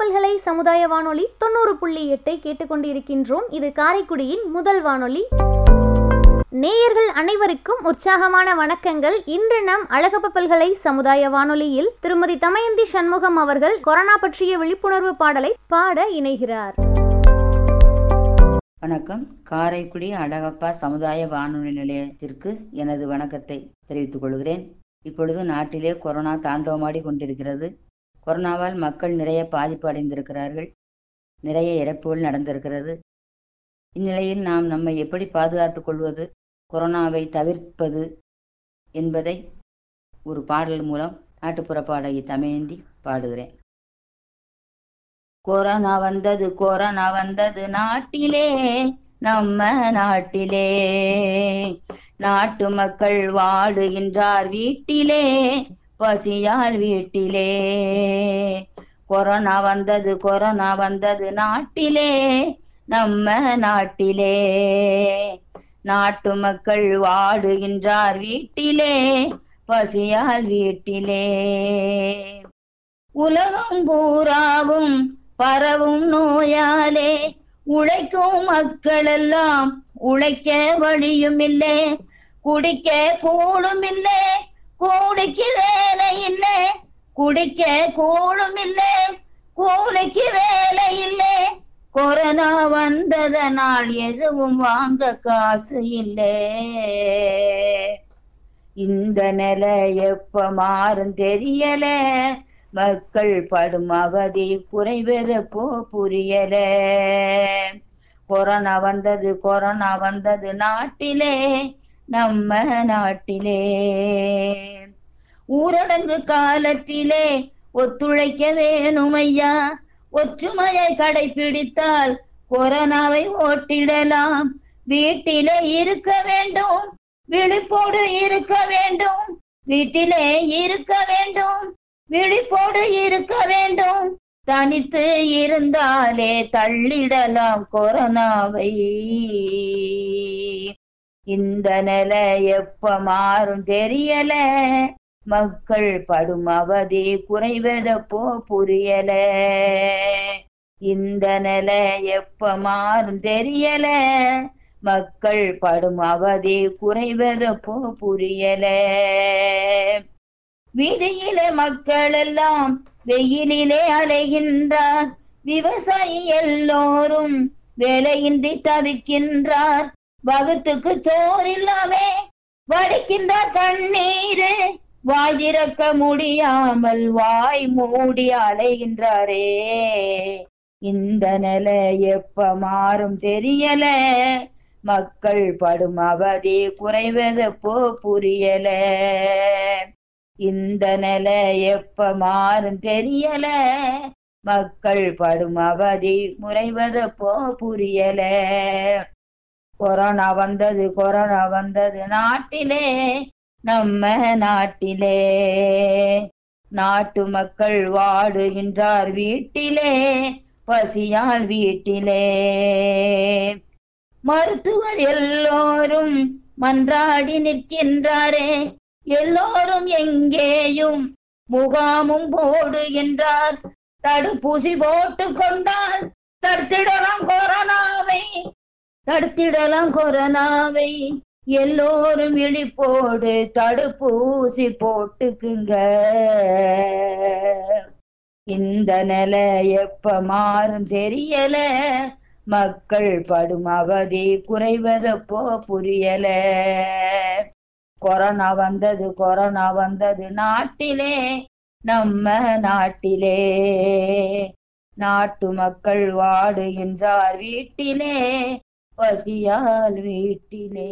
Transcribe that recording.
பல்கலை சமுதாய வானொலி தொண்ணூறு புள்ளி எட்டை கேட்டுக்கொண்டிருக்கின்றோம். இது காரைக்குடியின் முதல் வானொலி. நேயர்கள் அனைவருக்கும் உற்சாகமான வணக்கங்கள். இன்று நம் அழகப்ப பல்கலை சமுதாய வானொலியில் திருமதி தமயந்தி சண்முகம் அவர்கள் கொரோனா பற்றிய விழிப்புணர்வு பாடலை பாட இணைகிறார். வணக்கம். காரைக்குடி அழகப்பா சமுதாய வானொலி நிலையத்திற்கு எனது வணக்கத்தை தெரிவித்துக் கொள்கிறேன். இப்பொழுது நாட்டிலே கொரோனா தாண்டவமாடி கொண்டிருக்கிறது. கொரோனாவால் மக்கள் நிறைய பாதிப்பு அடைந்திருக்கிறார்கள் நிறைய இறப்புகள் நடந்திருக்கிறது. இந்நிலையில் நாம் நம்மை எப்படி பாதுகாத்துக் கொள்வது? கொரோனாவை தவிர்ப்பது என்பதை ஒரு பாடல் மூலம் நாட்டுப்புற பாடகி தமையந்தி பாடுகிறேன். கொரோனா வந்தது கொரோனா வந்தது நாட்டிலே நம்ம நாட்டிலே. நாட்டு மக்கள் வாடுகின்றார் வீட்டிலே. பசியால் வீட்டிலே. கொரோனா வந்தது கொரோனா வந்தது நாட்டிலே நம்ம நாட்டிலே. நாட்டு மக்கள் வாடுகின்றார் வீட்டிலே பசியால் வீட்டிலே. உலகம் பூராவும் பரவும் நோயாலே உழைக்கும் மக்களெல்லாம் உழைக்க வழியும் இல்லை குடிக்க கூடும் இல்லை கூலிக்கு குடிக்க கூடும் இல்லை கூலிக்கு வேலை இல்லை கொரோனா வந்ததனால் எதுவும் வாங்க காசு இல்லை. இந்த நிலை எப்ப மாறும் தெரியல. மக்கள் படும் அவதி குறைவதப்போ புரியல. கொரோனா வந்தது கொரோனா வந்தது நாட்டிலே நம்ம நாட்டிலே. ஊரடங்கு காலத்திலே ஒத்துழைக்க வேணும் ஐயா ஒற்றுமையை கடைபிடித்தால் கொரோனாவை ஓட்டிடலாம். வீட்டிலே இருக்க வேண்டும். விழிப்போடு இருக்க வேண்டும். வீட்டிலே இருக்க வேண்டும். விழிப்போடு இருக்க வேண்டும். தனித்து இருந்தாலே தள்ளிடலாம் கொரோனாவை. இந்த நிலை எப்ப மாறும் தெரியல. மக்கள் படும் அவதி குறைவதப்போ புரியல. இந்த நில எப்ப மாறும் தெரியல. மக்கள் படும் அவதி குறைவதப்போ புரியல. வீதியிலே மக்கள் எல்லாம் வெயிலிலே அலைகின்றார். விவசாயி எல்லோரும் வேலையின்றி தவிக்கின்றார். வகுத்துக்கு சோறில்லாமே வடிக்கின்றார் கண்ணீரு. வாய் திறக்க முடியாமல் வாய் மூடி அலைகின்றாரே. இந்த நிலை எப்ப மாறும் தெரியல. மக்கள் படும் அவதி குறைவதப்போ புரியல. இந்த நிலை எப்ப மாறும் தெரியல. மக்கள் படும் அவதி முறைவதப்போ புரியல. கொரோனா வந்தது கொரோனா வந்தது நாட்டிலே நம்ம நாட்டிலே. நாட்டு மக்கள் வாடுகின்றார் வீட்டிலே பசியால் வீட்டிலே. மருத்துவர் எல்லோரும் மன்றாடி நிற்கின்றாரே எல்லோரும் எங்கேயும் முகாமும் போடுகின்றார் தடுப்பூசி போட்டு கொண்டால் தடுத்திடலாம் கொரோனாவை தடுத்திடலாம் கொரோனாவை. எல்லோரும் விழிப்போடு தடுப்பூசி போட்டுக்குங்க. இந்த நிலை எப்ப மாறும் தெரியல. மக்கள் படும் அவதி குறைவதப்போ புரியல. கொரோனா வந்தது கொரோனா வந்தது நாட்டிலே நம்ம நாட்டிலே. நாட்டு மக்கள் வாடுகின்றார் வீட்டிலே. பசியால் வீட்டிலே